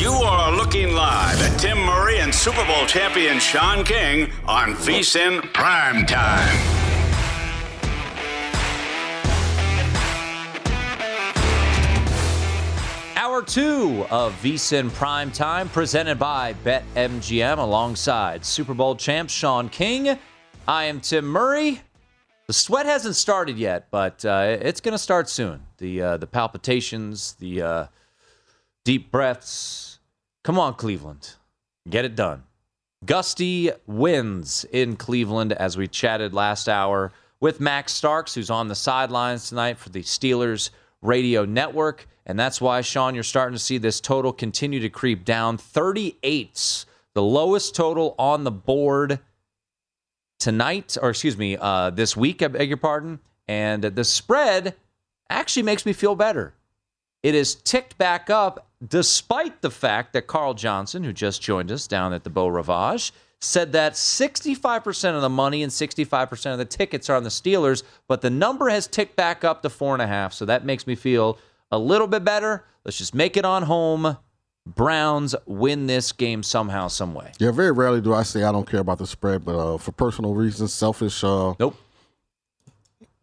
You are looking live at Tim Murray and Super Bowl champion Sean King on VSIN Prime Time. Hour two of VSIN Prime Time, presented by BetMGM, alongside Super Bowl champ Sean King. I am Tim Murray. The sweat hasn't started yet, but uh, it's going to start soon. The uh, the palpitations, the uh, deep breaths. Come on, Cleveland, get it done. Gusty winds in Cleveland, as we chatted last hour with Max Starks, who's on the sidelines tonight for the Steelers radio network. And that's why, Sean, you're starting to see this total continue to creep down. 38's the lowest total on the board tonight, or excuse me, uh, this week, I beg your pardon. And the spread actually makes me feel better. It has ticked back up despite the fact that Carl Johnson, who just joined us down at the Beau Rivage, said that 65% of the money and 65% of the tickets are on the Steelers, but the number has ticked back up to four and a half. So that makes me feel a little bit better. Let's just make it on home. Browns win this game somehow, some way. Yeah, very rarely do I say I don't care about the spread, but uh, for personal reasons, selfish uh, Nope.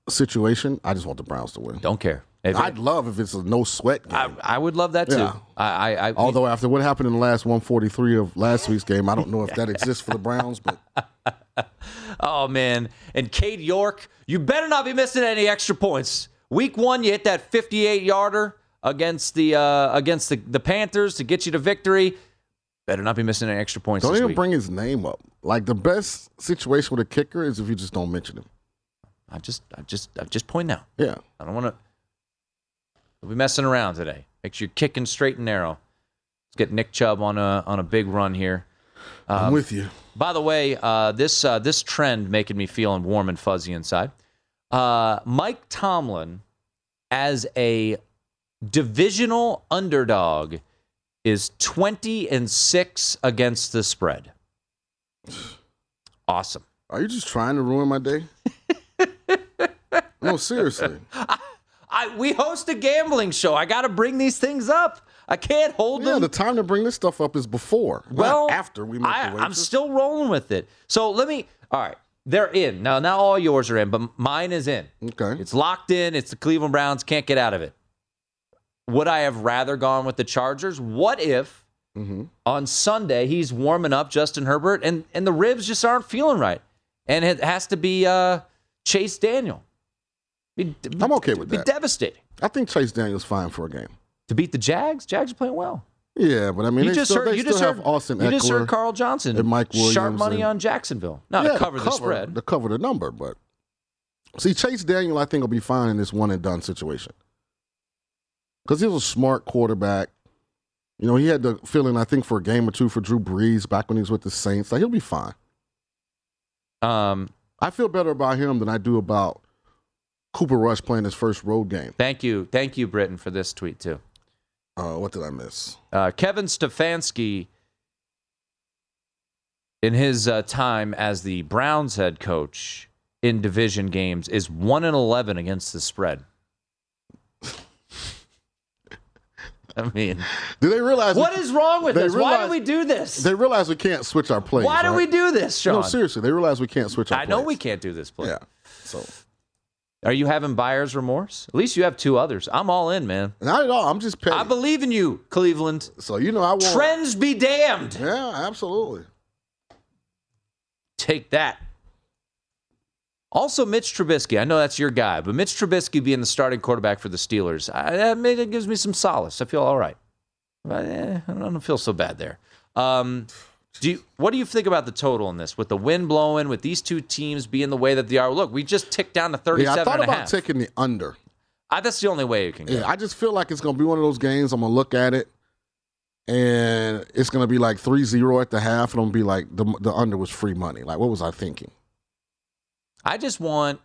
situation, I just want the Browns to win. Don't care. If I'd love if it's a no sweat game. I, I would love that too. Yeah. I, I, Although after what happened in the last 143 of last week's game, I don't know if that exists for the Browns, but Oh man. And Cade York, you better not be missing any extra points. Week one, you hit that 58 yarder against the uh, against the, the Panthers to get you to victory. Better not be missing any extra points don't even week. bring his name up. Like the best situation with a kicker is if you just don't mention him. I just I just I just point out. Yeah. I don't want to. We'll be messing around today. Make sure you're kicking straight and narrow. Let's get Nick Chubb on a on a big run here. Um, I'm with you. By the way, uh, this uh, this trend making me feeling warm and fuzzy inside. Uh, Mike Tomlin, as a divisional underdog, is twenty and six against the spread. Awesome. Are you just trying to ruin my day? no, seriously. I, we host a gambling show. I got to bring these things up. I can't hold Yeah, them. the time to bring this stuff up is before, well, not after we make I, the I'm still rolling with it. So let me. All right, they're in now. Now all yours are in, but mine is in. okay. It's locked in. It's the Cleveland Browns. Can't get out of it. Would I have rather gone with the Chargers? What if Mm-hmm. on Sunday he's warming up Justin Herbert and and the ribs just aren't feeling right, and it has to be uh, Chase Daniel. Be- I'm okay with be that. Be devastating. I think Chase Daniels fine for a game. to beat the Jags. Jags are playing well. Yeah, but I mean, you just still, heard. You just have heard. Austin you just heard Carl Johnson and Mike Williams. sharp money and- on Jacksonville. Not yeah, to cover the spread. To cover the number, but see, Chase Daniel, I think will be fine in this one and done situation because he was a smart quarterback. You know, he had the feeling I think for a game or two for Drew Brees back when he was with the Saints. Like he'll be fine. Um, I feel better about him than I do about Cooper Rush playing his first road game. thank you, thank you, Britton, for this tweet too. Uh, what did I miss? Uh, Kevin Stefanski, in his uh, time as the Browns head coach in division games, is one and eleven against the spread. I mean, Do they realize what we, is wrong with this? Why do we do this? They realize we can't switch our plays. Why do right? we do this, Sean? No, seriously, they realize we can't switch our I know we can't do this play. Yeah. So Are you having buyer's remorse? At least you have two others. I'm all in, man. not at all. I'm just petty. I believe in you, Cleveland. so you know I want Trends be damned. Yeah, absolutely. Take that. Also, Mitch Trubisky. I know that's your guy, but Mitch Trubisky being the starting quarterback for the Steelers, I, that maybe it gives me some solace. I feel all right. But, eh, I don't feel so bad there. Um, do you, what do you think about the total in this? With the wind blowing, with these two teams being the way that they are, look, we just ticked down to Yeah, I thought about half. taking the under. I, that's the only way you can go. Yeah, I just feel like it's going to be one of those games. I'm going to look at it, and it's going to be like 3-0 at the half, and I'm going to be like the the under was free money. Like, what was I thinking? I just want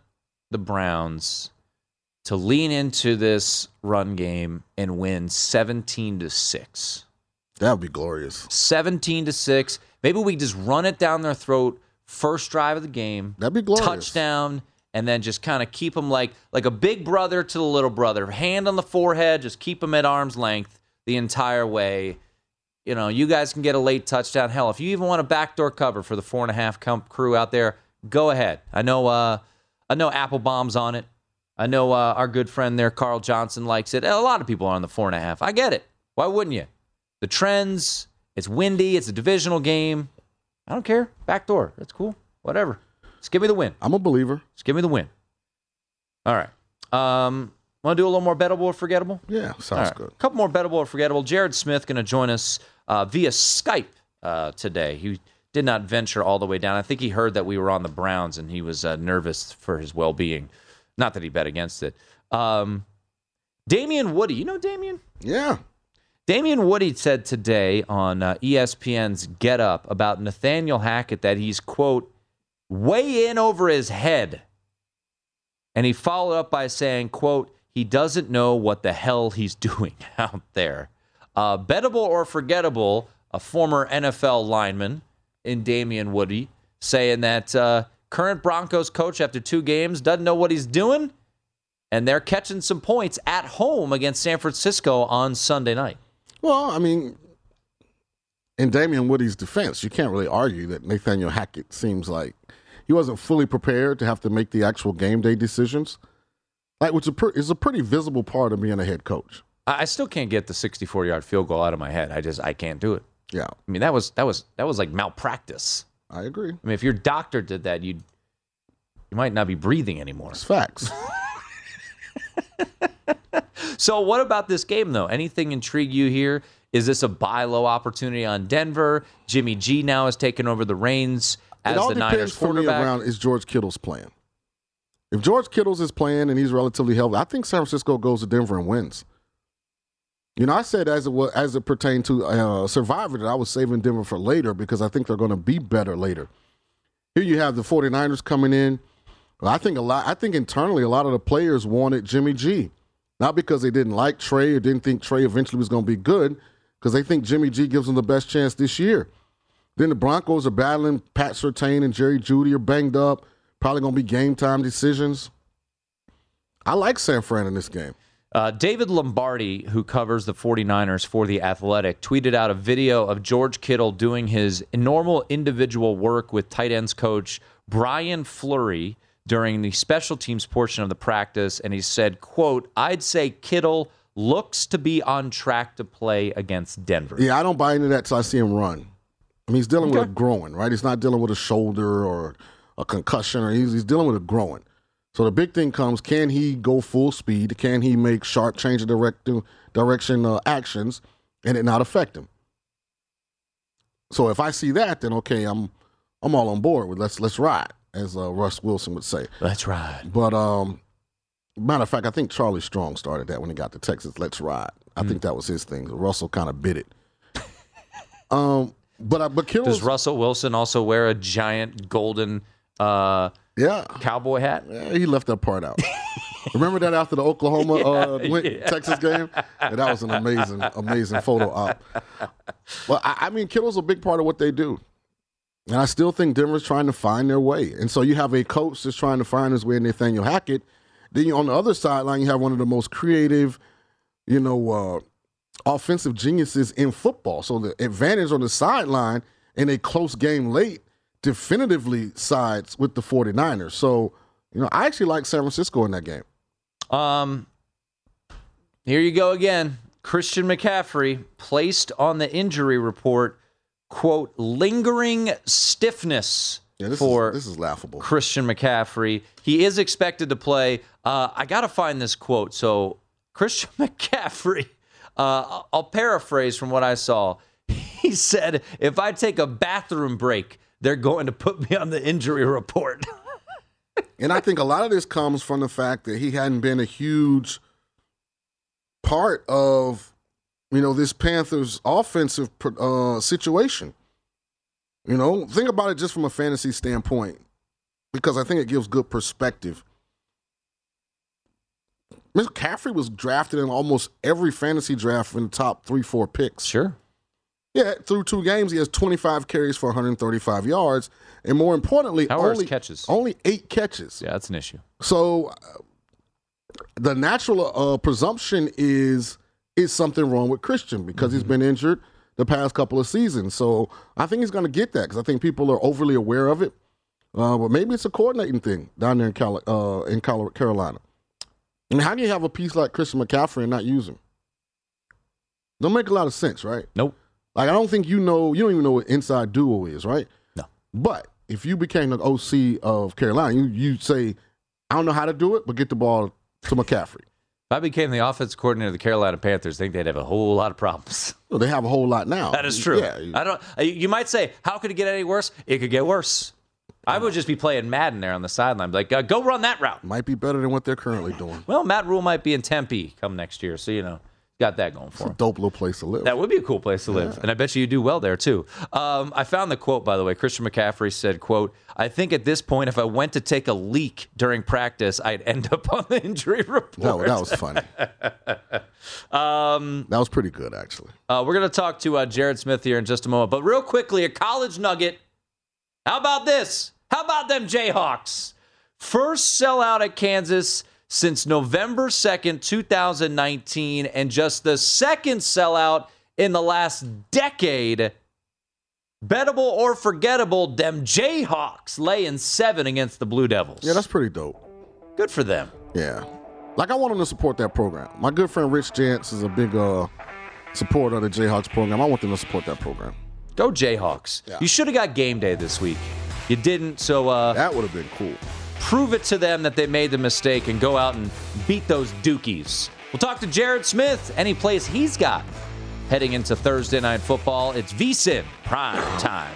the Browns to lean into this run game and win 17 to 6. That would be glorious. 17 to 6. Maybe we just run it down their throat first drive of the game. That'd be glorious. Touchdown and then just kind of keep them like like a big brother to the little brother. Hand on the forehead, just keep them at arm's length the entire way. You know, you guys can get a late touchdown. Hell, if you even want a backdoor cover for the four and a half comp crew out there, go ahead. I know uh I know Applebaum's on it. I know uh, our good friend there, Carl Johnson, likes it. A lot of people are on the four and a half. I get it. Why wouldn't you? The trends, it's windy, it's a divisional game. I don't care. Backdoor. That's cool. Whatever. Just give me the win. I'm a believer. Just give me the win. All right. Um, want to do a little more bettable or forgettable? Yeah, sounds right. good. A couple more bettable or forgettable. Jared Smith going to join us uh, via Skype uh, today. He did not venture all the way down. I think he heard that we were on the Browns and he was uh, nervous for his well being. Not that he bet against it. Um, Damien Woody. You know Damien? Yeah. Damien Woody said today on uh, ESPN's Get Up about Nathaniel Hackett that he's, quote, way in over his head. And he followed up by saying, quote, he doesn't know what the hell he's doing out there. Uh, bettable or forgettable, a former NFL lineman in Damien Woody saying that uh, current Broncos coach after two games doesn't know what he's doing. And they're catching some points at home against San Francisco on Sunday night. Well, I mean, in Damien Woody's defense, you can't really argue that Nathaniel Hackett seems like he wasn't fully prepared to have to make the actual game day decisions. Like, which is a, pre- is a pretty visible part of being a head coach. I still can't get the 64 yard field goal out of my head. I just I can't do it. Yeah, I mean that was that was that was like malpractice. I agree. I mean if your doctor did that, you'd you might not be breathing anymore. It's facts. So what about this game though? Anything intrigue you here? Is this a buy low opportunity on Denver? Jimmy G now has taken over the reins as it all the depends Niners for me around is George Kittle's playing. If George Kittle's is playing and he's relatively healthy, I think San Francisco goes to Denver and wins. You know, I said as it was, as it pertained to uh, Survivor that I was saving Denver for later because I think they're going to be better later. Here you have the 49ers coming in. I think a lot. I think internally a lot of the players wanted Jimmy G, not because they didn't like Trey or didn't think Trey eventually was going to be good, because they think Jimmy G gives them the best chance this year. Then the Broncos are battling Pat Surtain and Jerry Jeudy are banged up. Probably going to be game time decisions. I like San Fran in this game. Uh, David Lombardi, who covers the 49ers for The Athletic, tweeted out a video of George Kittle doing his normal individual work with tight ends coach Brian Fleury during the special teams portion of the practice. And he said, quote, I'd say Kittle looks to be on track to play against Denver. Yeah, I don't buy into that till I see him run. I mean, he's dealing with a growing, right? He's not dealing with a shoulder or a concussion, or he's, he's dealing with a growing. So the big thing comes: can he go full speed? Can he make sharp change of direct, direction uh, actions and it not affect him? So if I see that, then okay, I'm I'm all on board with let's let's ride, as uh, Russ Wilson would say. Let's ride. But um, matter of fact, I think Charlie Strong started that when he got to Texas. Let's ride. I Hmm. think that was his thing. Russell kind of bit it. um, but I, but Kittle's, Does Russell Wilson also wear a giant golden uh, yeah, cowboy hat? Yeah, he left that part out. Remember that after the Oklahoma uh, win- Texas game? Yeah, that was an amazing, amazing photo op. Well, I, I mean, Kittle's a big part of what they do. And I still think Denver's trying to find their way. And so you have a coach that's trying to find his way in Nathaniel Hackett. Then you, on the other sideline, you have one of the most creative, you know, uh, offensive geniuses in football. So the advantage on the sideline in a close game late definitively sides with the 49ers. So, you know, I actually like San Francisco in that game. Um, here you go again. Christian McCaffrey placed on the injury report, quote, lingering stiffness Yeah, this, for is, this is laughable. Christian McCaffrey. He is expected to play. Uh, I got to find this quote. So, Christian McCaffrey, uh, I'll paraphrase from what I saw. He said, if I take a bathroom break, they're going to put me on the injury report. And I think a lot of this comes from the fact that he hadn't been a huge part of, you know, this Panthers offensive uh, situation. You know, think about it just from a fantasy standpoint, because I think it gives good perspective. McCaffrey was drafted in almost every fantasy draft in the top three, four picks. sure. Yeah, through two games, he has 25 carries for 135 yards, and more importantly, How only catches? Only eight catches. Yeah, that's an issue. So uh, the natural uh, presumption is is something wrong with Christian because he's been injured the past couple of seasons. So I think he's going to get that because I think people are overly aware of it. Uh, but maybe it's a coordinating thing down there in Cali- uh, in Carolina. Mean, how do you have a piece like Christian McCaffrey and not use him? Don't make a lot of sense, right? Nope. Like I don't think you know. You don't even know what inside duo is, right? No. But if you became the OC of Carolina, you you say, I don't know how to do it, but get the ball to McCaffrey. If I became the offense coordinator of the Carolina Panthers, I think they'd have a whole lot of problems. Well, they have a whole lot now. That is true. Yeah. you- I don't. uh, You might say, how could it get any worse? It could get worse. I would just be playing Madden there on the sideline, like, uh, go run that route. might be better than what they're currently doing. Well, Matt Rhule might be in Tempe come next year, so you know, got that going for him. Dope little place to live. That would be a cool place to live, and I bet you you do well there too. Um, I found the quote by the way. Christian McCaffrey said, "quote I think at this point, if I went to take a leak during practice, I'd end up on the injury report." No, that was funny. um, That was pretty good, actually. uh, we're gonna talk to uh, Jared Smith here in just a moment, but real quickly, a college nugget. How about this? How about them Jayhawks? First sellout at Kansas since November 2nd, 2019, and just the second sellout in the last decade. Bettable or forgettable, them Jayhawks laying seven against the Blue Devils. Yeah, that's pretty dope. good for them. Yeah. Like I want them to support that program. My good friend Rich Jantz is a big uh, supporter of the Jayhawks program. I want them to support that program. Go Jayhawks. Yeah. You should have got game day this week. You didn't, so uh, That would have been cool. Prove it to them that they made the mistake and go out and beat those Dukies. We'll talk to Jared Smith, any place he's got heading into Thursday night football. It's VSIN prime time.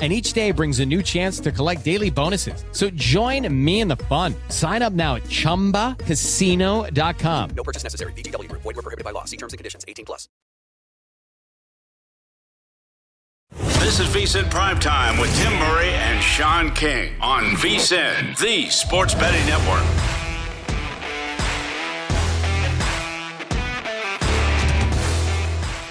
and each day brings a new chance to collect daily bonuses. So join me in the fun. Sign up now at ChumbaCasino.com. No purchase necessary. VGW. Void were prohibited by law. See terms and conditions. 18 plus. This is VSIN Primetime with Tim Murray and Sean King on VSIN, the sports betting network.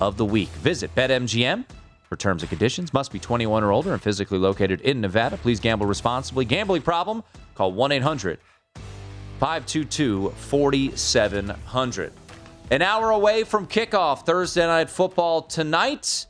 of the week. Visit BetMGM for terms and conditions. Must be 21 or older and physically located in Nevada. Please gamble responsibly. Gambling problem? Call 1 800 522 4700. An hour away from kickoff Thursday Night Football tonight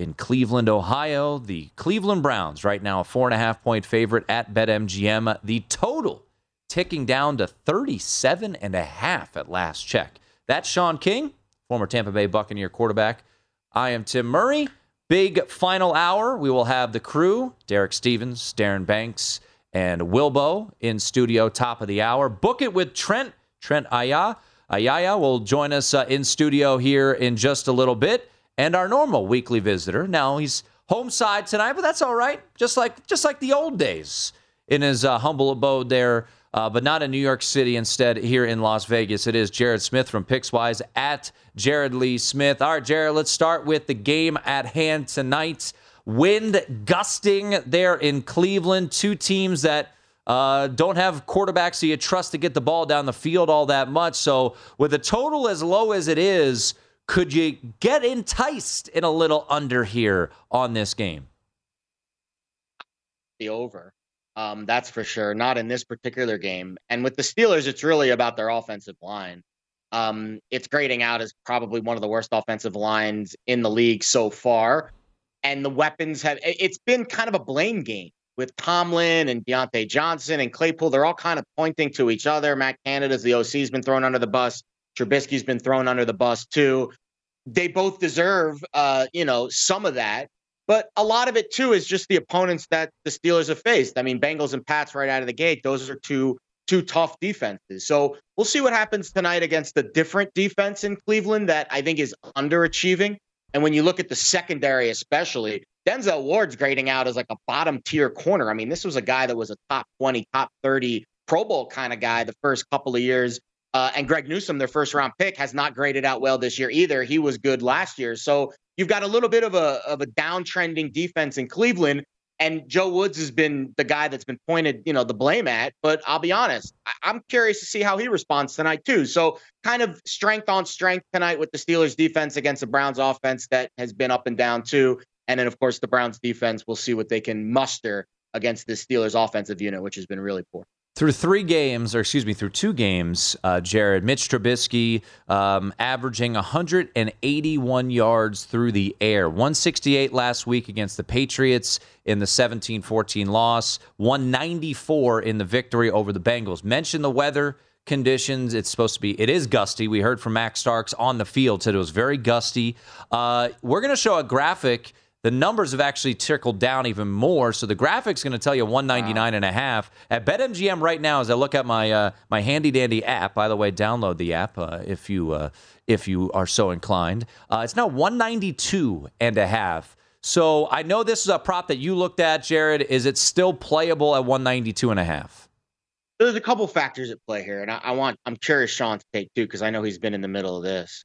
in Cleveland, Ohio. The Cleveland Browns, right now, a four and a half point favorite at BetMGM. The total ticking down to 37 and a half at last check. That's Sean King former Tampa Bay Buccaneer quarterback. I am Tim Murray. Big final hour. We will have the crew Derek Stevens, Darren Banks, and Wilbo in studio, top of the hour. Book it with Trent. Trent Aya. Ayaya will join us uh, in studio here in just a little bit. And our normal weekly visitor. Now he's home side tonight, but that's all right. Just like just like the old days in his uh, humble abode there uh, but not in New York City. Instead, here in Las Vegas, it is Jared Smith from Pickswise at Jared Lee Smith. All right, Jared, let's start with the game at hand tonight. Wind gusting there in Cleveland. Two teams that uh, don't have quarterbacks that you trust to get the ball down the field all that much. So, with a total as low as it is, could you get enticed in a little under here on this game? The over. Um, that's for sure. Not in this particular game. And with the Steelers, it's really about their offensive line. Um, it's grading out as probably one of the worst offensive lines in the league so far. And the weapons have, it's been kind of a blame game with Tomlin and Diontae Johnson and Claypool. They're all kind of pointing to each other. Matt Canada's the OC's been thrown under the bus. Trubisky's been thrown under the bus too. They both deserve, uh, you know, some of that. But a lot of it too is just the opponents that the Steelers have faced. I mean, Bengals and Pats right out of the gate; those are two two tough defenses. So we'll see what happens tonight against a different defense in Cleveland that I think is underachieving. And when you look at the secondary, especially Denzel Ward's grading out as like a bottom tier corner. I mean, this was a guy that was a top 20, top 30 Pro Bowl kind of guy the first couple of years. Uh, and Greg Newsome, their first round pick, has not graded out well this year either. He was good last year. So you've got a little bit of a of a downtrending defense in Cleveland. And Joe Woods has been the guy that's been pointed, you know, the blame at. But I'll be honest, I- am curious to see how he responds tonight too. So kind of strength on strength tonight with the Steelers defense against the Browns offense that has been up and down too. And then of course the Browns defense, we'll see what they can muster against the Steelers offensive unit, which has been really poor through three games, or excuse me, through two games, uh, Jared, Mitch Trubisky um, averaging 181 yards through the air. 168 last week against the Patriots in the 17 14 loss, 194 in the victory over the Bengals. Mention the weather conditions. It's supposed to be, it is gusty. We heard from Max Starks on the field, said it was very gusty. Uh, we're going to show a graphic the numbers have actually trickled down even more. So the graphic's going to tell you 199 wow. and a half. At BetMGM right now, as I look at my uh, my handy dandy app, by the way, download the app uh, if you uh, if you are so inclined. Uh, it's now 192 and a half. So I know this is a prop that you looked at, Jared. Is it still playable at 192 and a half? There's a couple factors at play here, and I, I want I'm curious Sean's take too because I know he's been in the middle of this.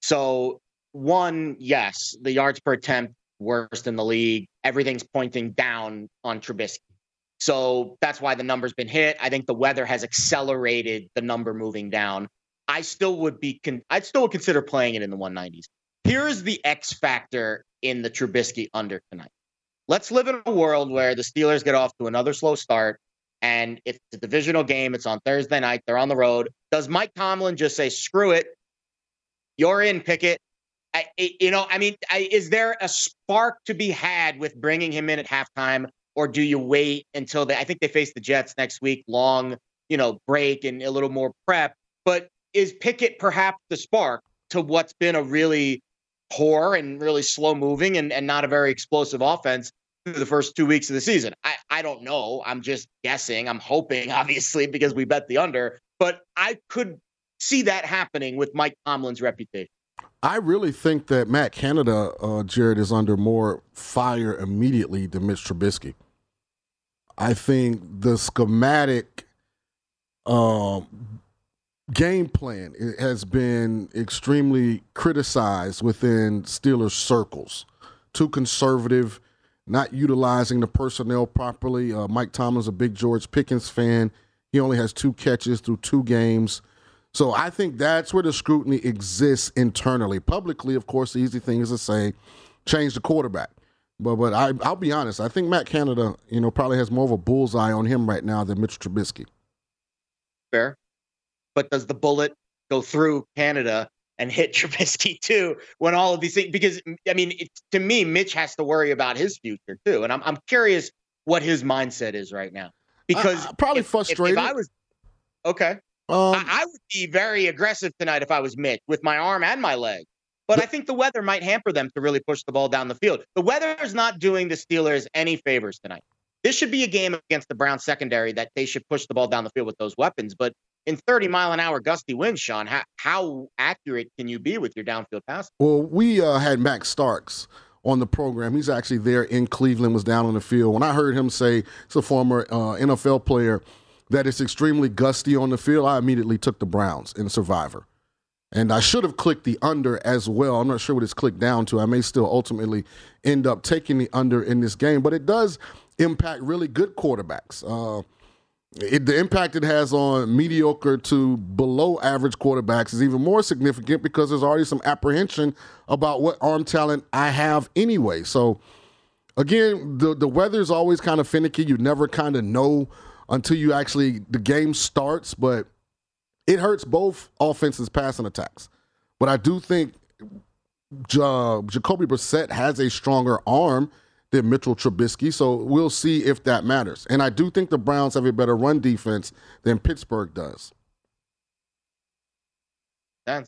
So one, yes, the yards per attempt worst in the league. Everything's pointing down on Trubisky. So that's why the number's been hit. I think the weather has accelerated the number moving down. I still would be con- I'd still would consider playing it in the 190s. Here's the X factor in the Trubisky under tonight. Let's live in a world where the Steelers get off to another slow start and it's a divisional game. It's on Thursday night. They're on the road. Does Mike Tomlin just say, screw it? You're in, Pickett. I, you know, I mean, I, is there a spark to be had with bringing him in at halftime, or do you wait until they? I think they face the Jets next week, long, you know, break and a little more prep. But is Pickett perhaps the spark to what's been a really poor and really slow moving and, and not a very explosive offense through the first two weeks of the season? I, I don't know. I'm just guessing. I'm hoping, obviously, because we bet the under. But I could see that happening with Mike Tomlin's reputation. I really think that Matt Canada, uh, Jared, is under more fire immediately than Mitch Trubisky. I think the schematic um, game plan has been extremely criticized within Steelers circles. Too conservative, not utilizing the personnel properly. Uh, Mike Tomlin's a big George Pickens fan. He only has two catches through two games. So I think that's where the scrutiny exists internally. Publicly, of course, the easy thing is to say, change the quarterback. But but I, I'll be honest. I think Matt Canada, you know, probably has more of a bullseye on him right now than Mitch Trubisky. Fair, but does the bullet go through Canada and hit Trubisky too when all of these things? Because I mean, it, to me, Mitch has to worry about his future too, and I'm I'm curious what his mindset is right now. Because uh, probably if, frustrated. If, if I was okay, um, I, I, would be very aggressive tonight if I was Mitch with my arm and my leg. But I think the weather might hamper them to really push the ball down the field. The weather is not doing the Steelers any favors tonight. This should be a game against the Browns secondary that they should push the ball down the field with those weapons. But in 30 mile an hour gusty winds, Sean, how, how accurate can you be with your downfield pass? Well, we uh, had Max Starks on the program. He's actually there in Cleveland, was down on the field. When I heard him say, it's a former uh, NFL player, that it's extremely gusty on the field, I immediately took the Browns in Survivor. And I should have clicked the under as well. I'm not sure what it's clicked down to. I may still ultimately end up taking the under in this game, but it does impact really good quarterbacks. Uh, it, the impact it has on mediocre to below average quarterbacks is even more significant because there's already some apprehension about what arm talent I have anyway. So, again, the the weather is always kind of finicky. You never kind of know until you actually the game starts, but it hurts both offenses passing attacks. But I do think Jacoby Brissett has a stronger arm than Mitchell Trubisky, so we'll see if that matters. And I do think the Browns have a better run defense than Pittsburgh does. I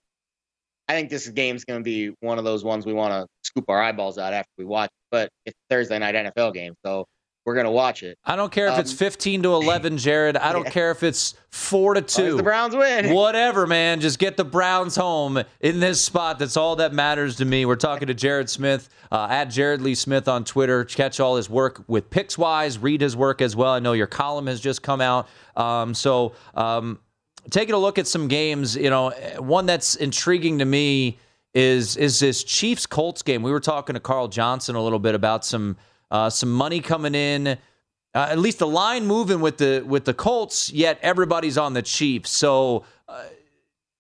think this game's going to be one of those ones we want to scoop our eyeballs out after we watch. But it's Thursday night NFL game, so we're gonna watch it. I don't care if um, it's fifteen to eleven, Jared. I don't yeah. care if it's four to two. the Browns win. Whatever, man. Just get the Browns home in this spot. That's all that matters to me. We're talking to Jared Smith uh, at Jared Lee Smith on Twitter. Catch all his work with Pickswise. Read his work as well. I know your column has just come out. Um, so um, taking a look at some games. You know, one that's intriguing to me is is this Chiefs Colts game. We were talking to Carl Johnson a little bit about some uh, some money coming in. Uh, at least the line moving with the with the Colts. Yet everybody's on the Chiefs. So uh,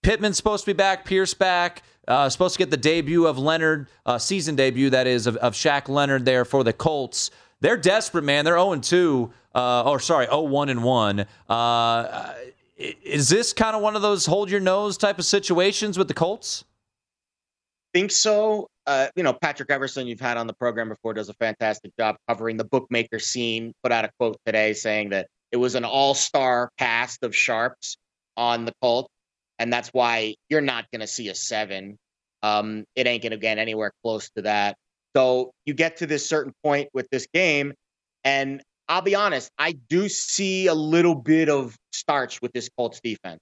Pittman's supposed to be back. Pierce back. Uh, supposed to get the debut of Leonard, uh, season debut that is of, of Shaq Leonard there for the Colts. They're desperate, man. They're 0 2. Uh, or sorry, 0 1 and 1. Uh, is this kind of one of those hold your nose type of situations with the Colts? Think so uh, you know, Patrick Everson, you've had on the program before, does a fantastic job covering the bookmaker scene. Put out a quote today saying that it was an all star cast of sharps on the Colts. And that's why you're not going to see a seven. Um, it ain't going to get anywhere close to that. So you get to this certain point with this game, and I'll be honest, I do see a little bit of starch with this Colts defense.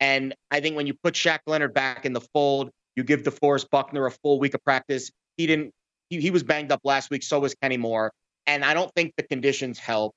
And I think when you put Shaq Leonard back in the fold, you give DeForest Buckner a full week of practice. He didn't. He, he was banged up last week. So was Kenny Moore, and I don't think the conditions help.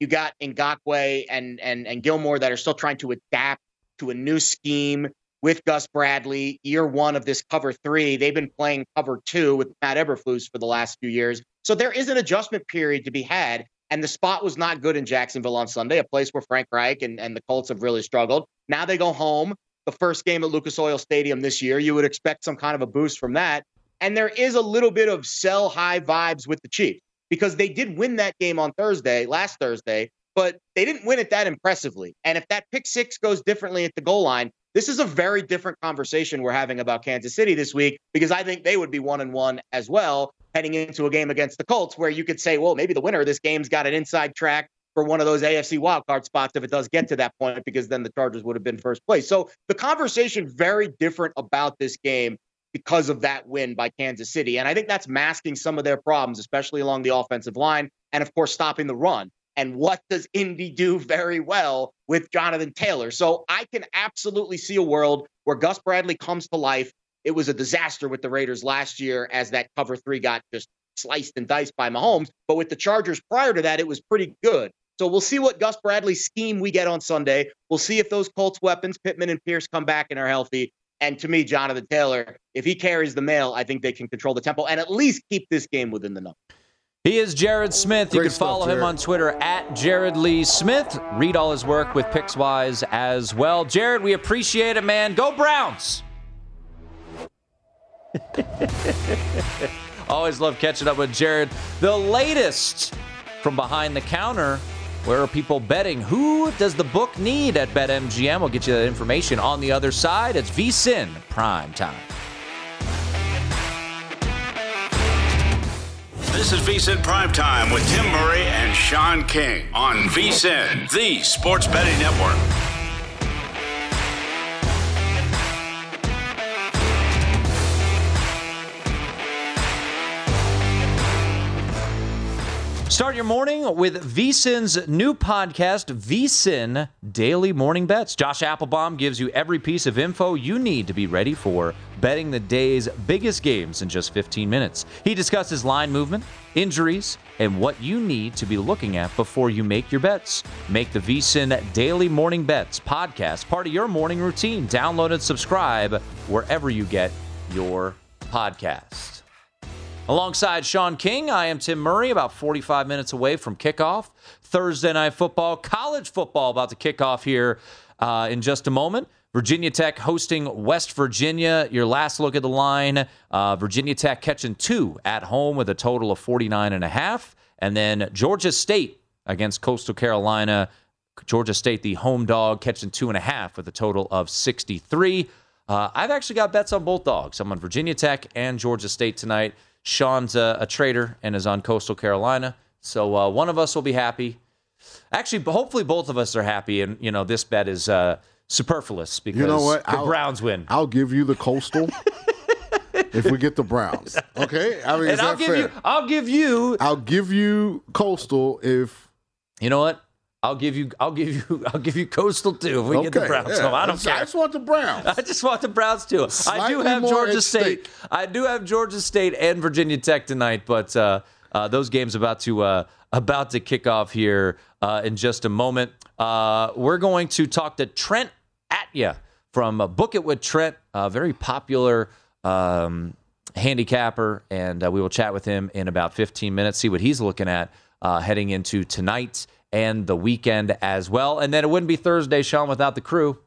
You got Ngakoue and and and Gilmore that are still trying to adapt to a new scheme with Gus Bradley. Year one of this cover three, they've been playing cover two with Matt Eberflus for the last few years. So there is an adjustment period to be had. And the spot was not good in Jacksonville on Sunday, a place where Frank Reich and, and the Colts have really struggled. Now they go home. The first game at Lucas Oil Stadium this year, you would expect some kind of a boost from that. And there is a little bit of sell high vibes with the Chiefs because they did win that game on Thursday, last Thursday, but they didn't win it that impressively. And if that pick six goes differently at the goal line, this is a very different conversation we're having about Kansas City this week because I think they would be one and one as well heading into a game against the Colts, where you could say, well, maybe the winner of this game's got an inside track for one of those AFC wildcard spots if it does get to that point, because then the Chargers would have been first place. So the conversation very different about this game because of that win by Kansas City. And I think that's masking some of their problems, especially along the offensive line, and of course stopping the run. And what does Indy do very well with Jonathan Taylor? So I can absolutely see a world where Gus Bradley comes to life it was a disaster with the Raiders last year as that cover three got just sliced and diced by Mahomes. But with the Chargers prior to that, it was pretty good. So we'll see what Gus Bradley's scheme we get on Sunday. We'll see if those Colts weapons, Pittman and Pierce, come back and are healthy. And to me, Jonathan Taylor, if he carries the mail, I think they can control the tempo and at least keep this game within the number. He is Jared Smith. Great you can follow stuff, him on Twitter at Jared Lee Smith. Read all his work with Pickswise as well. Jared, we appreciate it, man. Go Browns! Always love catching up with Jared. The latest from behind the counter. Where are people betting? Who does the book need at BetMGM? We'll get you that information on the other side. It's VSIN Prime Time. This is VSIN Prime Time with Tim Murray and Sean King on VSIN, the sports betting network. Start your morning with VSIN's new podcast, VSIN Daily Morning Bets. Josh Applebaum gives you every piece of info you need to be ready for betting the day's biggest games in just 15 minutes. He discusses line movement, injuries, and what you need to be looking at before you make your bets. Make the VSIN Daily Morning Bets podcast part of your morning routine. Download and subscribe wherever you get your podcast. Alongside Sean King, I am Tim Murray, about 45 minutes away from kickoff. Thursday night football, college football about to kick off here uh, in just a moment. Virginia Tech hosting West Virginia. Your last look at the line uh, Virginia Tech catching two at home with a total of 49 and a half. And then Georgia State against Coastal Carolina. Georgia State, the home dog, catching two and a half with a total of 63. Uh, I've actually got bets on both dogs. I'm on Virginia Tech and Georgia State tonight. Sean's a, a trader and is on Coastal Carolina. So uh, one of us will be happy. Actually, hopefully both of us are happy, and you know this bet is uh, superfluous because you know what? the I'll, Browns win. I'll give you the Coastal. if we get the Browns, okay. I mean, and I'll give fair? you. I'll give you. I'll give you Coastal if. You know what? I'll give you. I'll give you. I'll give you Coastal too if we okay, get the Browns. Yeah. I don't care. I just want the Browns. I just want the Browns too. Slightly I do have Georgia State. I do have Georgia State and Virginia Tech tonight, but uh, uh, those games about to uh, about to kick off here uh, in just a moment. Uh, we're going to talk to Trent Atya from uh, Book It with Trent, a very popular. Um, handicapper, and we will chat with him in about 15 minutes, see what he's looking at heading into tonight and the weekend as well. And then it wouldn't be Thursday, Sean, without the crew.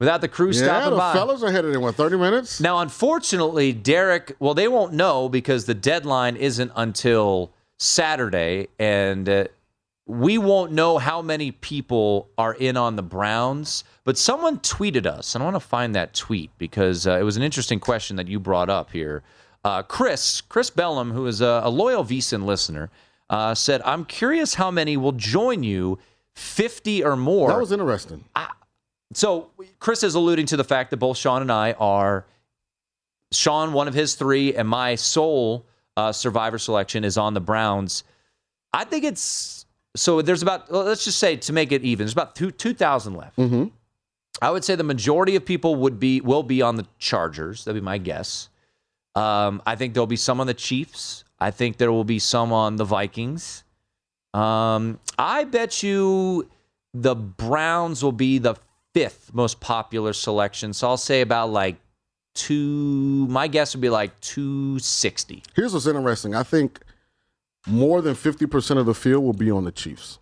Without the crew yeah, stopping the by. fellas are headed in what thirty minutes. Now, unfortunately, Derek. Well, they won't know because the deadline isn't until Saturday, and uh, we won't know how many people are in on the Browns. But someone tweeted us, and I want to find that tweet because uh, it was an interesting question that you brought up here. Uh, Chris, Chris Bellum, who is a, a loyal VSIN listener, uh, said, I'm curious how many will join you, 50 or more. That was interesting. I, so Chris is alluding to the fact that both Sean and I are Sean, one of his three, and my sole uh, survivor selection is on the Browns. I think it's so there's about let's just say to make it even, there's about two two thousand left. Mm-hmm. I would say the majority of people would be will be on the Chargers. That'd be my guess. Um, I think there'll be some on the Chiefs. I think there will be some on the Vikings. Um, I bet you the Browns will be the fifth most popular selection. So I'll say about like two. My guess would be like two sixty. Here's what's interesting. I think more than 50% of the field will be on the Chiefs.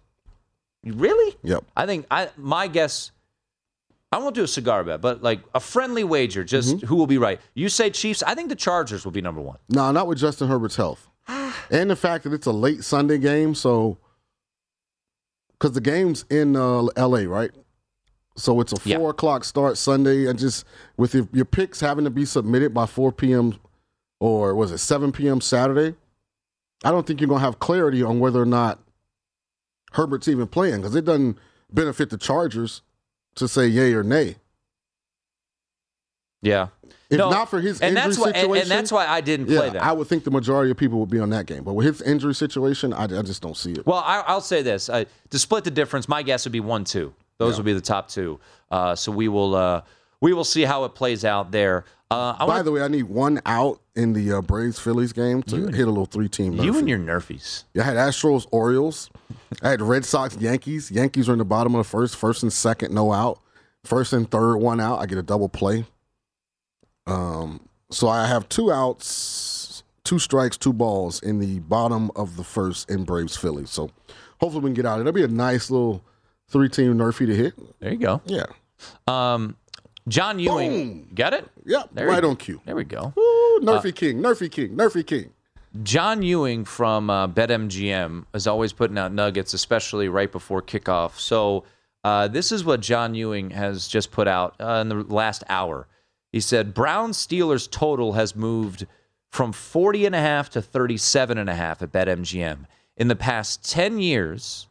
Really? Yep. I think I my guess. I won't do a cigar bet, but like a friendly wager, just Mm-hmm. who will be right. You say Chiefs. I think the Chargers will be number one. No, not with Justin Herbert's health. and the fact that it's a late Sunday game, so because the game's in uh, L.A., right? So it's a four Yeah. o'clock start Sunday, and just with your, your picks having to be submitted by four p.m. or was it seven p.m. Saturday, I don't think you're gonna have clarity on whether or not Herbert's even playing because it doesn't benefit the Chargers to say yay or nay. Yeah. If No, not for his and injury that's why, and- situation, and, that's why I didn't yeah, play that. I would think the majority of people would be on that game. But with his injury situation, I, I just don't see it. Well, I, I'll say this: uh, to split the difference, my guess would be one, two. Those Yeah. will be the top two. Uh, so we will uh, we will see how it plays out there. Uh, By wanna, the way, I need one out in the uh, Braves Phillies game to hit a little three team. you and your Nerfies. Yeah, I had Astros Orioles. I had Red Sox Yankees. Yankees are in the bottom of the first. First and second, no out. First and third, one out. I get a double play. Um, so I have two outs, two strikes, two balls in the bottom of the first in Braves Phillies. So hopefully we can get out. It'll be a nice little three team Nerfy to hit. There you go. Yeah. Um, John Ewing, Boom. got it? Yep. There right on cue. There we go. Woo, Nerfy King, Nerfy King, Nerfy King. John Ewing from uh, BetMGM is always putting out nuggets, especially right before kickoff. So uh, this is what John Ewing has just put out uh, in the last hour. He said Brown Steelers total has moved from 40 and a half to 37 and a half at BetMGM. In the past 10 years,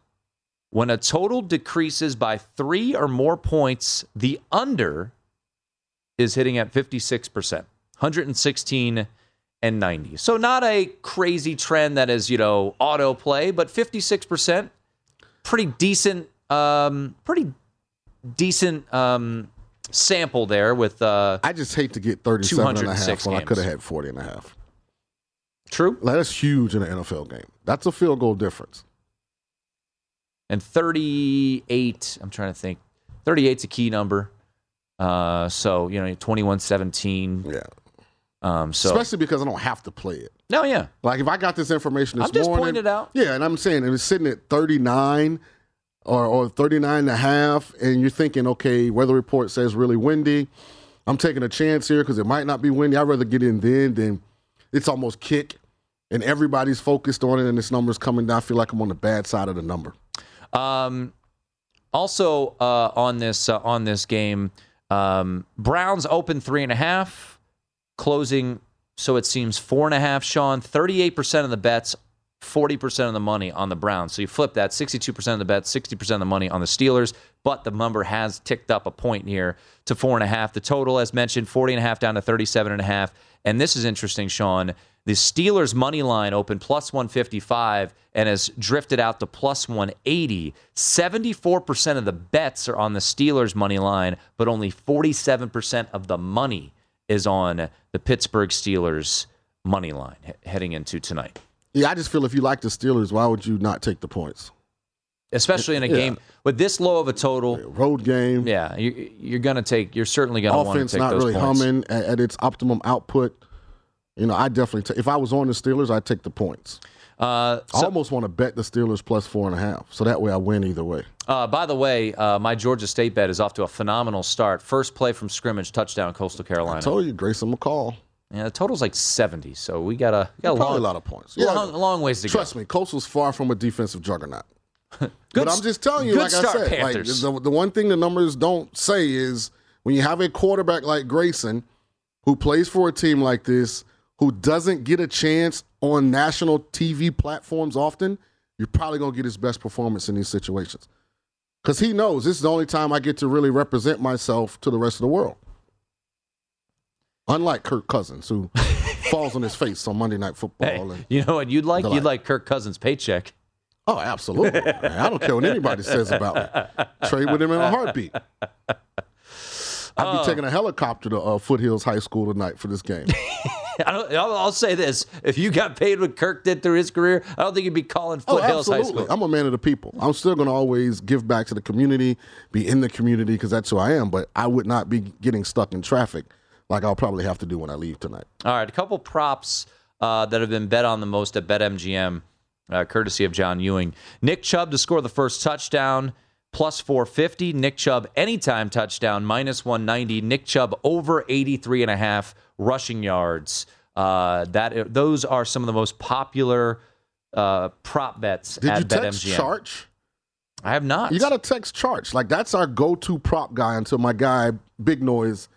when a total decreases by 3 or more points, the under is hitting at 56%, 116 and 90. So not a crazy trend that is, you know, autoplay, but 56%, pretty decent um pretty decent um sample there with uh I just hate to get 37 and a half 206 when I could have had 40 and a half. true Like, that's huge in an NFL game. That's a field goal difference. and 38 I'm trying to think 38's a key number. Uh so, you know, 21-17. Yeah. Um so Especially because I don't have to play it. No, yeah. Like if I got this information this I'm just morning. pointing it out. Yeah, and I'm saying if it's sitting at 39 or, or 39 and a half, and you're thinking, okay, weather report says really windy. I'm taking a chance here because it might not be windy. I'd rather get in then than it's almost kick and everybody's focused on it and this number's coming down. I feel like I'm on the bad side of the number. Um, also uh, on this uh, on this game, um, Browns open three and a half, closing so it seems four and a half. Sean, thirty eight percent of the bets, forty percent of the money on the Browns. So you flip that, sixty two percent of the bets, sixty percent of the money on the Steelers. But the number has ticked up a point here to four and a half. The total, as mentioned, forty and a half down to thirty seven and a half. And this is interesting, Sean. The Steelers money line opened plus 155 and has drifted out to plus 180. 74% of the bets are on the Steelers money line, but only 47% of the money is on the Pittsburgh Steelers money line he- heading into tonight. Yeah, I just feel if you like the Steelers, why would you not take the points? Especially in a Yeah. game with this low of a total. Road game. Yeah, you, you're going to take, you're certainly going to want to offense take not those really points. humming at, at its optimum output. You know, I definitely ta- if I was on the Steelers, I'd take the points. Uh, I almost want to bet the Steelers plus four and a half, so that way I win either way. Uh, by the way, uh, my Georgia State bet is off to a phenomenal start. First play from scrimmage, touchdown, Coastal Carolina. I told you, Grayson McCall. Yeah, the total's like 70, so we got a, got a, Probably long, a lot of points. Yeah, long, long ways to go. Trust me, Coastal's far from a defensive juggernaut. Good but I'm just telling you, like I said, Panthers. like the, the one thing the numbers don't say is when you have a quarterback like Grayson who plays for a team like this, who doesn't get a chance on national TV platforms often, you're probably going to get his best performance in these situations. Because he knows this is the only time I get to really represent myself to the rest of the world. Unlike Kirk Cousins, who falls on his face on Monday Night Football. Hey, you know what you'd like? You'd like Kirk Cousins' paycheck. oh, absolutely. Man, I don't care what anybody says about me. Trade with him in a heartbeat. I'd be taking a helicopter to uh, Foothills High School tonight for this game. I don't, I'll, I'll say this: if you got paid what Kirk did through his career, I don't think you'd be calling Oh, Foothills High absolutely. School. I'm a man of the people. I'm still going to always give back to the community, be in the community because that's who I am. But I would not be getting stuck in traffic like I'll probably have to do when I leave tonight. All right, a couple props uh, that have been bet on the most at BetMGM, uh, courtesy of John Ewing. Nick Chubb to score the first touchdown, plus 450. Nick Chubb anytime touchdown, minus 190. Nick Chubb over 83 and a half rushing yards. Uh, that those are some of the most popular uh, prop bets Did at you text. Charch? I have not. You got to text Charch. Like that's our go-to prop guy until my guy Big Noise,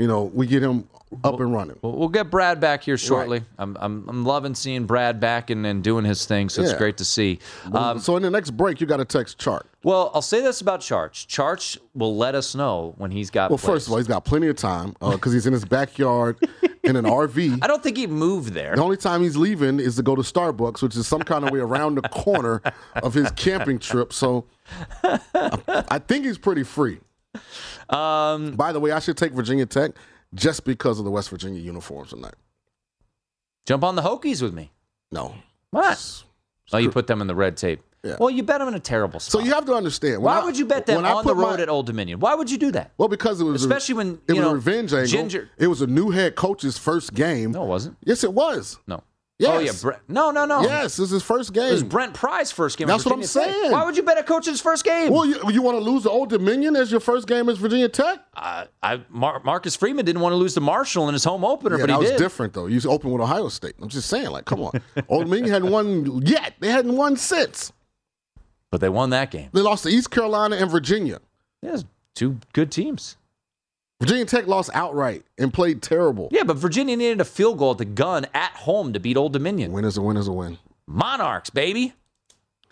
you know, we get him up and running. We'll, we'll get Brad back here shortly. I'm, I'm I'm loving seeing Brad back and, and doing his thing, so it's great to see. Um, so in the next break, you got to text Chart. Well, I'll say this about Charch. Charch will let us know when he's got. Well, plays. first of all, he's got plenty of time because he's in his backyard in an RV. I don't think he moved there. The only time he's leaving is to go to Starbucks, which is some kind of way around the corner of his camping trip. So I, I think he's pretty free. Um, By the way, I should take Virginia Tech just because of the West Virginia uniforms tonight. jump on the Hokies with me. No. What? Oh, you put them in the red tape. Yeah. Well, you bet them in a terrible spot. So you have to understand. Why I- would you bet them when I on the put my- road at Old Dominion? Why would you do that? Well, because it was a- Especially when, it was know, a revenge angle. Ginger- It was a new head coach's first game. No, it wasn't. Yes, it was. No. Yes. Oh yeah, Brent. No, no, no. Yes, this is his first game. It was Brent Pry's first game. at That's what I'm saying. Why would you bet a coach's first game? Well, you, you want to lose to Old Dominion as your first game as Virginia Tech? uh, I, Mar- Marcus Freeman didn't want to lose to Marshall in his home opener, Yeah, but that he was did. different though. You open with Ohio State. I'm just saying, like, come on. Old Dominion hadn't won yet. They hadn't won since. But they won that game. They lost to East Carolina and Virginia. Yeah, two good teams. Virginia Tech lost outright and played terrible. Yeah, but Virginia needed a field goal at the gun at home to beat Old Dominion. Win is a win is a win. Monarchs, baby.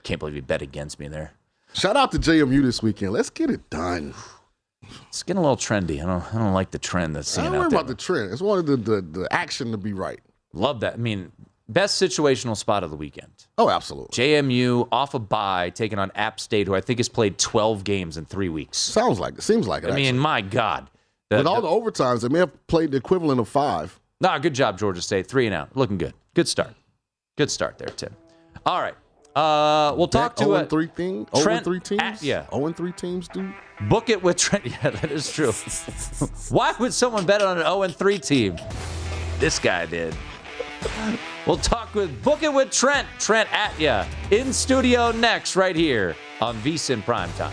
Can't believe you bet against me there. Shout out to JMU this weekend. Let's get it done. It's getting a little trendy. I don't. I don't like the trend that's I seen don't out worry about the trend. It's wanted the, the, the action to be right. Love that. I mean, best situational spot of the weekend. Oh, absolutely. JMU off a bye, taking on App State, who I think has played 12 games in three weeks. Sounds like it. Seems like it. I mean, my God. The- with all the- overtimes, they may have played the equivalent of five. Nah, good job, Georgia State. Three and out. Looking good. Good start. Good start there, Tim. All right. Uh, we'll talk to 0 uh, and 3 thing. 0 Trent and 3 teams? at- yeah. 0 and 3 teams, dude. Book it with Trent. Yeah, that is true. Why would someone bet on an 0 and 3 team? This guy did. We'll talk with Book It with Trent. Trent at ya in studio next, right here on VSIN Primetime.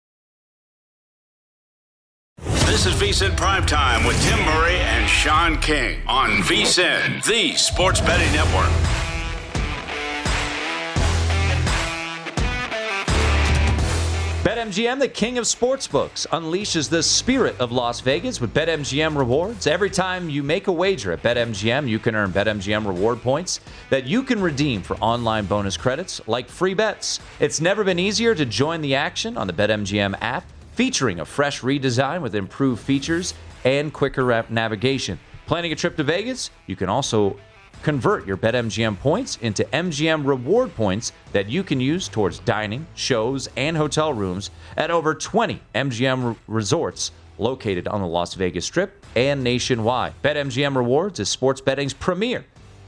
This is VSIN Primetime with Tim Murray and Sean King on VSIN, the sports betting network. BetMGM, the king of sportsbooks, unleashes the spirit of Las Vegas with BetMGM rewards. Every time you make a wager at BetMGM, you can earn BetMGM reward points that you can redeem for online bonus credits like free bets. It's never been easier to join the action on the BetMGM app, featuring a fresh redesign with improved features and quicker navigation. Planning a trip to Vegas? You can also Convert your BetMGM points into MGM reward points that you can use towards dining, shows, and hotel rooms at over 20 MGM resorts located on the Las Vegas Strip and nationwide. BetMGM Rewards is sports betting's premier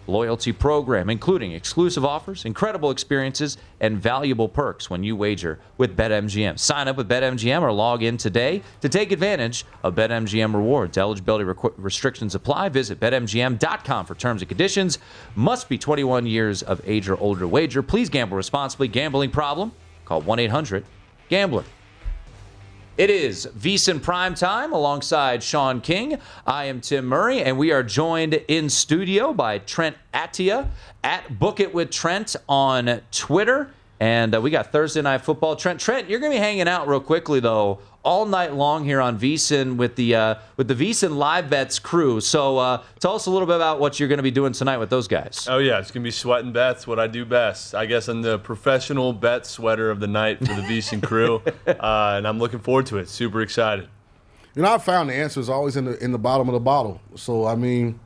loyalty program, including exclusive offers, incredible experiences, and valuable perks when you wager with BetMGM. Sign up with BetMGM or log in today to take advantage of BetMGM rewards. Eligibility requ- restrictions apply. Visit BetMGM.com for terms and conditions. Must be 21 years of age or older wager. Please gamble responsibly. Gambling problem? Call 1 800 Gambler. It is VSIN Prime Time alongside Sean King. I am Tim Murray, and we are joined in studio by Trent Attia at Book It with Trent on Twitter. And uh, we got Thursday Night Football. Trent, Trent, you're going to be hanging out real quickly, though, all night long here on VSIN with the uh, with the VSIN Live Bets crew. So uh, tell us a little bit about what you're going to be doing tonight with those guys. Oh yeah, it's going to be sweating bets, what I do best. I guess I'm the professional bet sweater of the night for the VSIN crew, uh, and I'm looking forward to it. Super excited. You know, I found the answer is always in the in the bottom of the bottle. So I mean,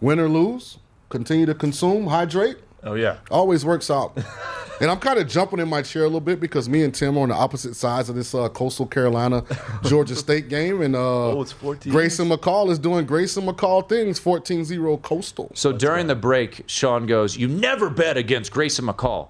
win or lose, continue to consume, hydrate. Oh yeah, always works out. and I'm kind of jumping in my chair a little bit because me and Tim are on the opposite sides of this uh, Coastal Carolina Georgia State game, and uh, oh, it's 14. Grayson McCall is doing Grayson McCall things, 14-0 Coastal. So That's during right. the break, Sean goes, "You never bet against Grayson McCall."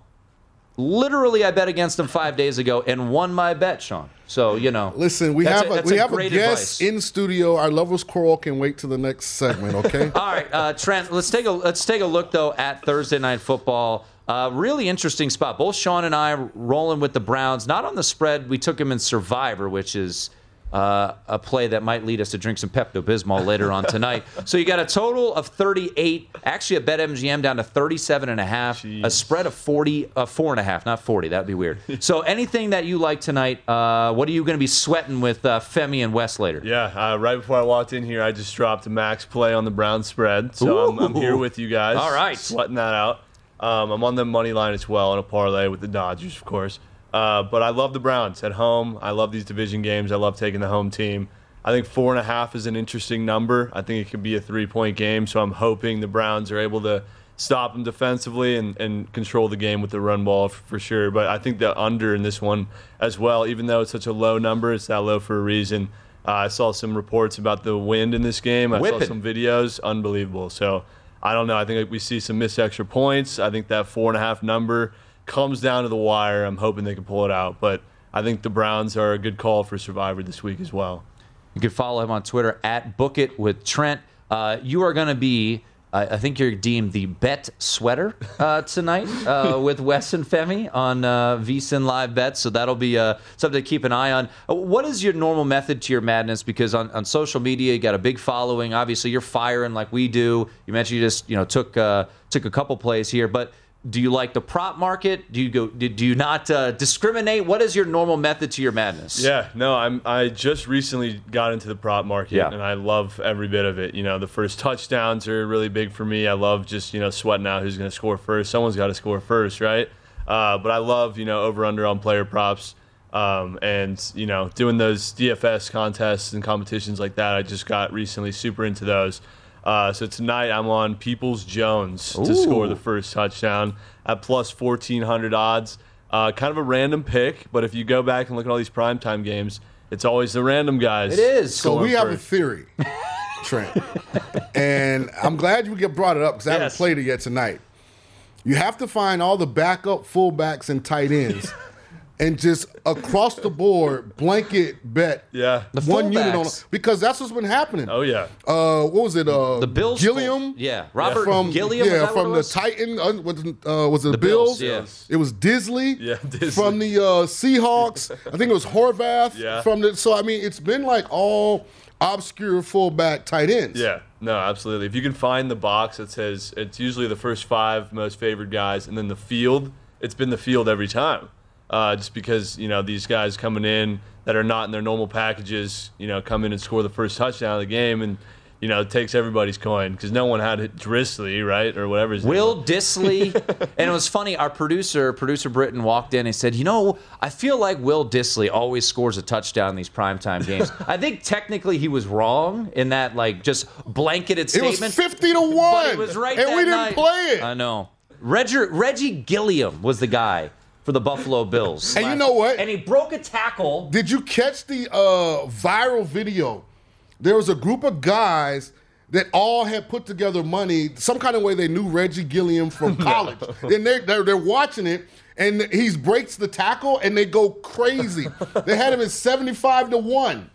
Literally, I bet against him five days ago and won my bet, Sean. So you know. Listen, we have a, a we a have a guest advice. in studio. Our lovers quarrel can wait to the next segment. Okay. All right, uh, Trent. Let's take a let's take a look though at Thursday night football. Uh, really interesting spot. Both Sean and I rolling with the Browns. Not on the spread. We took him in Survivor, which is uh, a play that might lead us to drink some Pepto Bismol later on tonight. so you got a total of 38. Actually, a bet MGM down to 37 and a half. Jeez. A spread of 40, uh, four and a half, not 40. That'd be weird. so anything that you like tonight? Uh, what are you going to be sweating with uh, Femi and Wes later? Yeah, uh, right before I walked in here, I just dropped a max play on the Brown spread. So I'm, I'm, here with you guys. All right, sweating that out. Um, I'm on the money line as well on a parlay with the Dodgers, of course. Uh, but I love the Browns at home. I love these division games. I love taking the home team. I think four and a half is an interesting number. I think it could be a three point game. So I'm hoping the Browns are able to stop them defensively and, and control the game with the run ball for, for sure. But I think the under in this one as well, even though it's such a low number, it's that low for a reason. Uh, I saw some reports about the wind in this game. I Whipping. saw some videos. Unbelievable. So I don't know. I think we see some missed extra points. I think that four and a half number comes down to the wire. I'm hoping they can pull it out. But I think the Browns are a good call for Survivor this week as well. You can follow him on Twitter at Book It with Trent. Uh, you are going to be, uh, I think you're deemed the bet sweater uh, tonight uh, with Wes and Femi on uh, VSIN Live Bets. So that'll be uh, something to keep an eye on. Uh, what is your normal method to your madness? Because on, on social media, you got a big following. Obviously, you're firing like we do. You mentioned you just you know took took a couple plays here, but do you like the prop market? Do you go? Do you not uh, discriminate? What is your normal method to your madness? Yeah, no, I'm. I just recently got into the prop market, yeah. and I love every bit of it. You know, the first touchdowns are really big for me. I love just you know sweating out who's going to score first. Someone's got to score first, right? Uh, but I love you know over under on player props, um, and you know doing those DFS contests and competitions like that. I just got recently super into those. Uh, so tonight I'm on Peoples Jones Ooh. to score the first touchdown at plus 1400 odds. Uh, kind of a random pick, but if you go back and look at all these primetime games, it's always the random guys. It is. So we have first. a theory. Trent, and I'm glad you get brought it up because I haven't played it yet tonight. You have to find all the backup fullbacks and tight ends, and just across the board blanket bet. Yeah. The one unit on fullbacks. because that's what's been happening. Oh yeah. Uh, what was it? Uh, The Bills Gilliam. Yeah, Robert from Gilliam. Yeah, from the? Titan. Uh, was, it, uh, was it the, Bills, Bills? yes. It was Dissly. Yeah, Dissly. From the uh, Seahawks. I think it was Horvath. Yeah. From the. So I mean, it's been like all obscure fullback tight ends. Yeah, no, absolutely. If you can find the box that says it's usually the first five most favored guys, and then the field, it's been the field every time. Uh, just because you know these guys coming in that are not in their normal packages, you know, come in and score the first touchdown of the game, and you know it takes everybody's coin because no one had it Drisley, right, or whatever. His name Will was. Dissly, and it was funny. Our producer, producer Britton, walked in and said, "You know, I feel like Will Dissly always scores a touchdown in these primetime games. I think technically he was wrong in that, like, just blanketed statement. It was fifty to one. but it was right and that we didn't night. play it. I know. Reggie, Reggie Gilliam was the guy for the Buffalo Bills, And you know what? And he broke a tackle. Did you catch the uh, viral video? There was a group of guys that all had put together money, some kind of way they knew Reggie Gilliam from college. and they're, they're, they're watching it, and he breaks the tackle, and they go crazy. they had him at 75 to 1.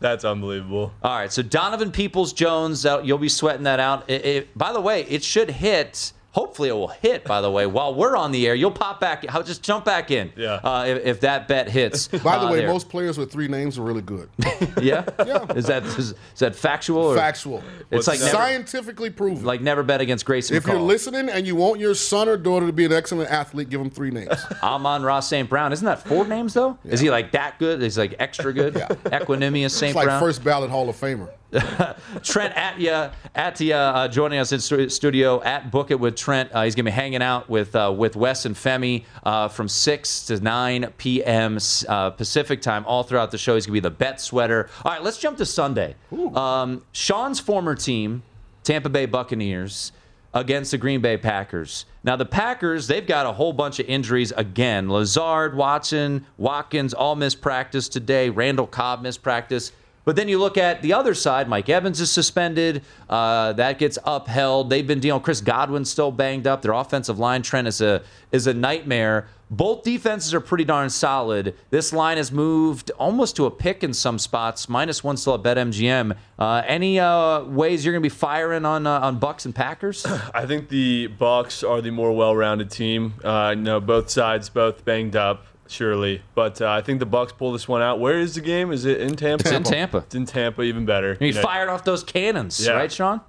That's unbelievable. All right, so Donovan Peoples Jones, uh, you'll be sweating that out. It, it- by the way, it should hit. Hopefully, it will hit. By the way, while we're on the air, you'll pop back. How just jump back in. Yeah. Uh, if, if that bet hits. By the uh, way, there. most players with three names are really good. Yeah. yeah. Is that is, is that factual? Or? Factual. It's like never, scientifically proven. like never bet against Grayson if you're listening and you want your son or daughter to be an excellent athlete, give them three names. Amon-Ra St. Brown. Isn't that four names though? Is he like that good? Is he like extra good? yeah. Equanimeous St. Brown. It's like Brown. first ballot Hall of Famer. Trent Atya, Atya uh, joining us in stu- studio at Book It with Trent. Uh, he's going to be hanging out with uh, with Wes and Femi uh, from 6 to 9 p.m. Uh, Pacific time all throughout the show. He's going to be the bet sweater. All right, let's jump to Sunday. Um, Sean's former team, Tampa Bay Buccaneers, against the Green Bay Packers. Now, the Packers, they've got a whole bunch of injuries again. Lazard, Watson, Watkins all missed practice today. Randall Cobb missed practice. But then you look at the other side. Mike Evans is suspended. Uh, that gets upheld. They've been dealing. Chris Godwin's still banged up. Their offensive line trend is a is a nightmare. Both defenses are pretty darn solid. This line has moved almost to a pick in some spots. Minus one still at BetMGM. Uh, any uh, ways you're going to be firing on uh, on Bucks and Packers? I think the Bucks are the more well-rounded team. Uh, know, both sides both banged up, surely, but uh, I think the Bucks pull this one out. Where is the game? Is it in Tampa? It's in Tampa. It's in Tampa, even better. He You know, fired off those cannons, Yeah. right, Sean?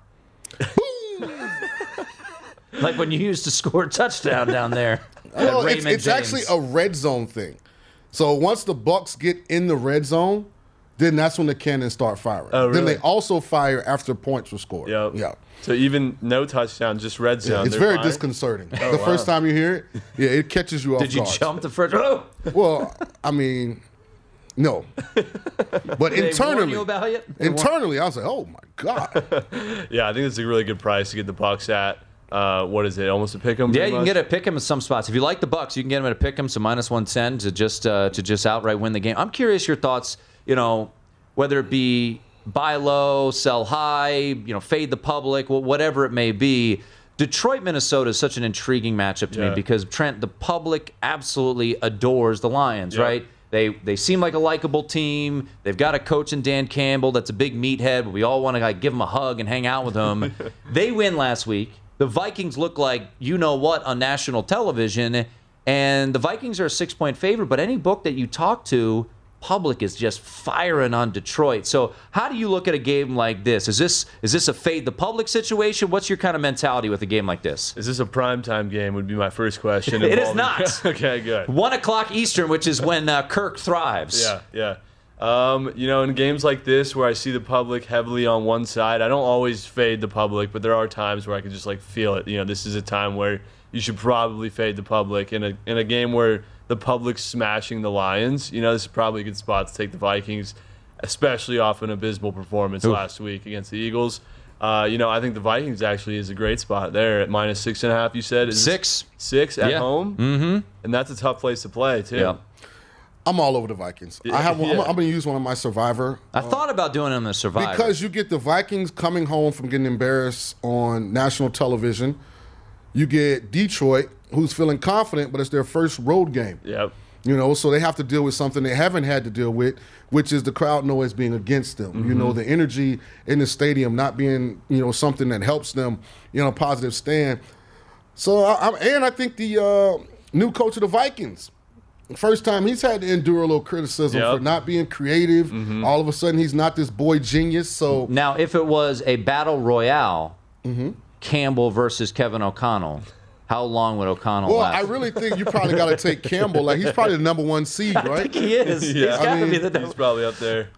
like when you used to score a touchdown down there. Well, it's, it's actually a red zone thing. So once the Bucks get in the red zone, then that's when the cannons start firing. Oh, Then they also fire after points were scored. Yep. Yeah. So even no touchdown, just red zone. it's very fine? disconcerting. Oh, the wow. first time you hear it, yeah, it catches you off Did you guard. jump the first? Oh! Well, I mean, no. But Did they warn internally, you about it? They warn- internally, I was like, oh my god. Yeah, I think it's a really good price to get the Bucks at. Uh, what is it? Almost a pick 'em. Yeah, pretty you can much? get a pick 'em in some spots. If you like the Bucks, you can get them at a pick 'em, so minus one ten to just uh, to just outright win the game. I'm curious your thoughts. You know, whether it be buy low, sell high, you know, fade the public, whatever it may be. Detroit, Minnesota is such an intriguing matchup to Yeah. me because Trent, the public absolutely adores the Lions, Yeah. right? They they seem like a likable team. They've got a coach in Dan Campbell that's a big meathead. But we all want to like give him a hug and hang out with him. they win last week. The Vikings look like you know what on national television, and the Vikings are a six point favorite. But any book that you talk to, public is just firing on Detroit. So how do you look at a game like this? Is this is this a fade the public situation? What's your kind of mentality with a game like this? Is this a primetime game? Would be my first question. It is not. okay, good. One o'clock Eastern, which is when uh, Kirk thrives. Yeah, yeah. Um, you know, in games like this where I see the public heavily on one side, I don't always fade the public, but there are times where I can just like feel it. You know, this is a time where you should probably fade the public. In a in a game where the public smashing the Lions, you know, this is probably a good spot to take the Vikings, especially off an abysmal performance Oof. last week against the Eagles. Uh, you know, I think the Vikings actually is a great spot there at minus six and a half. You said is Six. six at Yeah. home, Mm-hmm. and that's a tough place to play too. Yeah. I'm all over the Vikings. I have. One, I'm, I'm going to use one of my Survivor I thought about doing them as Survivor. because you get the Vikings coming home from getting embarrassed on national television. You get Detroit, who's feeling confident, but it's their first road game. Yep. You know, so they have to deal with something they haven't had to deal with, which is the crowd noise being against them. You know, Mhm. the energy in the stadium not being, you know, something that helps them, you know, positive stand. So, I, I, and I think the uh, new coach of the Vikings, first time he's had to endure a little criticism Yep. for not being creative. All of a sudden, he's not this boy genius. So now, if it was a battle royale, Mm-hmm. Campbell versus Kevin O'Connell, how long would O'Connell Well, last? I really think you probably got to take Campbell. Like he's probably the number one seed, right? think he is. He's Yeah. gotta be the number. He's probably up there.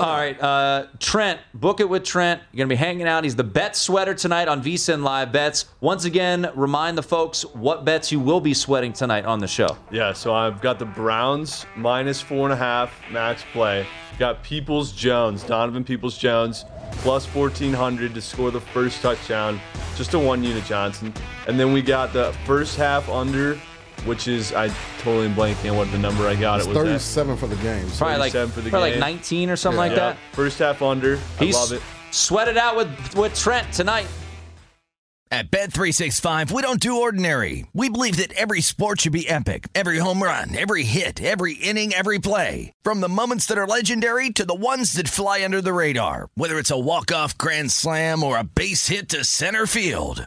All right, uh, Trent, book it with Trent. You're gonna be hanging out. He's the bet sweater tonight on VSIN Live Bets. Once again, remind the folks what bets you will be sweating tonight on the show. Yeah, so I've got the Browns minus four and a half max play. Got Peoples Jones, Donovan Peoples Jones, plus 1400 to score the first touchdown. Just a one unit Johnson. And then we got the first half under, which is, I totally am blanking on what the number I got. It's it was at. 37 for the game. So Probably like, for the probably like 19 or something like Yeah. that. First half under. I He's love it. Sweat it out with with Trent tonight. At Bet365, we don't do ordinary. We believe that every sport should be epic. Every home run, every hit, every inning, every play. From the moments that are legendary to the ones that fly under the radar. Whether it's a walk-off grand slam or a base hit to center field.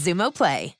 Xumo Play.